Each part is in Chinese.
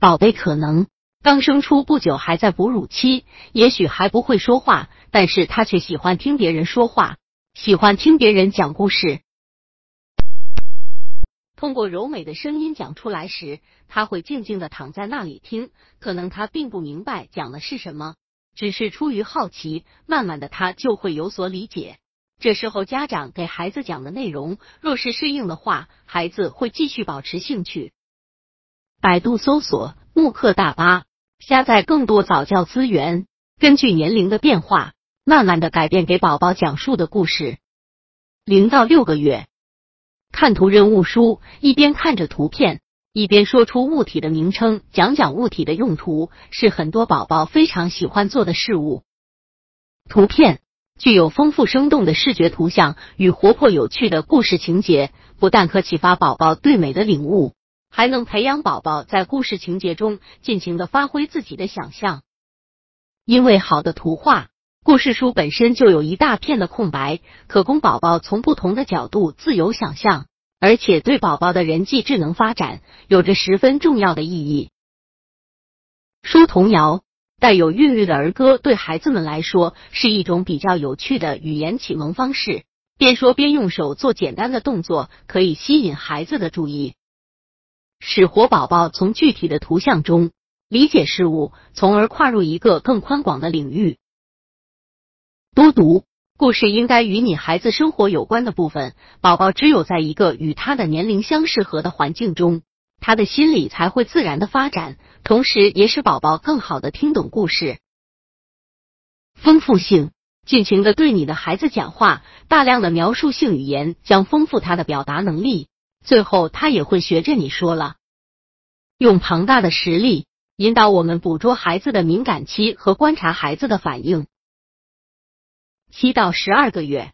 宝贝可能刚生出不久，还在哺乳期，也许还不会说话，但是他却喜欢听别人说话，喜欢听别人讲故事。通过柔美的声音讲出来时，他会静静的躺在那里听。可能他并不明白讲的是什么，只是出于好奇，慢慢的他就会有所理解。这时候，家长给孩子讲的内容，若是适应的话，孩子会继续保持兴趣。百度搜索“慕课大巴”，下载更多早教资源，根据年龄的变化，慢慢的改变给宝宝讲述的故事。零到六个月。看图任务书，一边看着图片，一边说出物体的名称，讲讲物体的用途，是很多宝宝非常喜欢做的事物。图片具有丰富生动的视觉图像与活泼有趣的故事情节，不但可启发宝宝对美的领悟，还能培养宝宝在故事情节中尽情的发挥自己的想象。因为好的图画。故事书本身就有一大片的空白，可供宝宝从不同的角度自由想象，而且对宝宝的人际智能发展有着十分重要的意义。书童谣，带有韵律的儿歌对孩子们来说是一种比较有趣的语言启蒙方式。边说边用手做简单的动作，可以吸引孩子的注意，使活宝宝从具体的图像中理解事物，从而跨入一个更宽广的领域。多读故事应该与你孩子生活有关的部分。宝宝只有在一个与他的年龄相适合的环境中，他的心理才会自然的发展，同时也使宝宝更好的听懂故事。丰富性，尽情的对你的孩子讲话，大量的描述性语言将丰富他的表达能力，最后他也会学着你说了。用庞大的实力引导我们捕捉孩子的敏感期和观察孩子的反应。七到十二个月，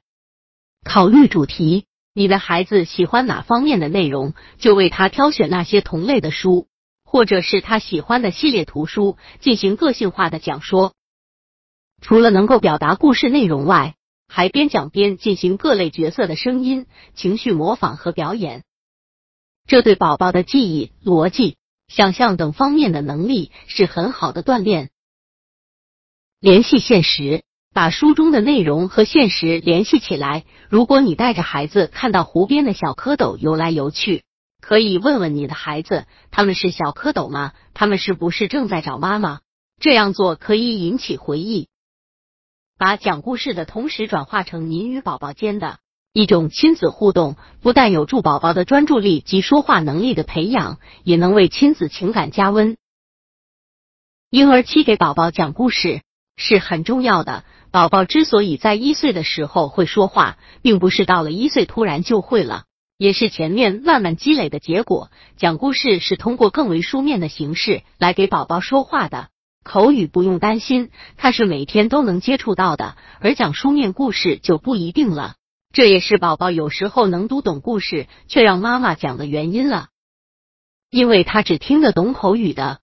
考虑主题，你的孩子喜欢哪方面的内容，就为他挑选那些同类的书，或者是他喜欢的系列图书，进行个性化的讲说。除了能够表达故事内容外，还边讲边进行各类角色的声音、情绪模仿和表演，这对宝宝的记忆、逻辑、想象等方面的能力是很好的锻炼。联系现实。把书中的内容和现实联系起来。如果你带着孩子看到湖边的小蝌蚪游来游去，可以问问你的孩子：他们是小蝌蚪吗？他们是不是正在找妈妈？这样做可以引起回忆。把讲故事的同时转化成您与宝宝间的一种亲子互动，不但有助宝宝的专注力及说话能力的培养，也能为亲子情感加温。婴儿期给宝宝讲故事是很重要的。宝宝之所以在一岁的时候会说话，并不是到了一岁突然就会了，也是前面慢慢积累的结果。讲故事是通过更为书面的形式来给宝宝说话的，口语不用担心，它是每天都能接触到的，而讲书面故事就不一定了。这也是宝宝有时候能读懂故事却让妈妈讲的原因了，因为他只听得懂口语的。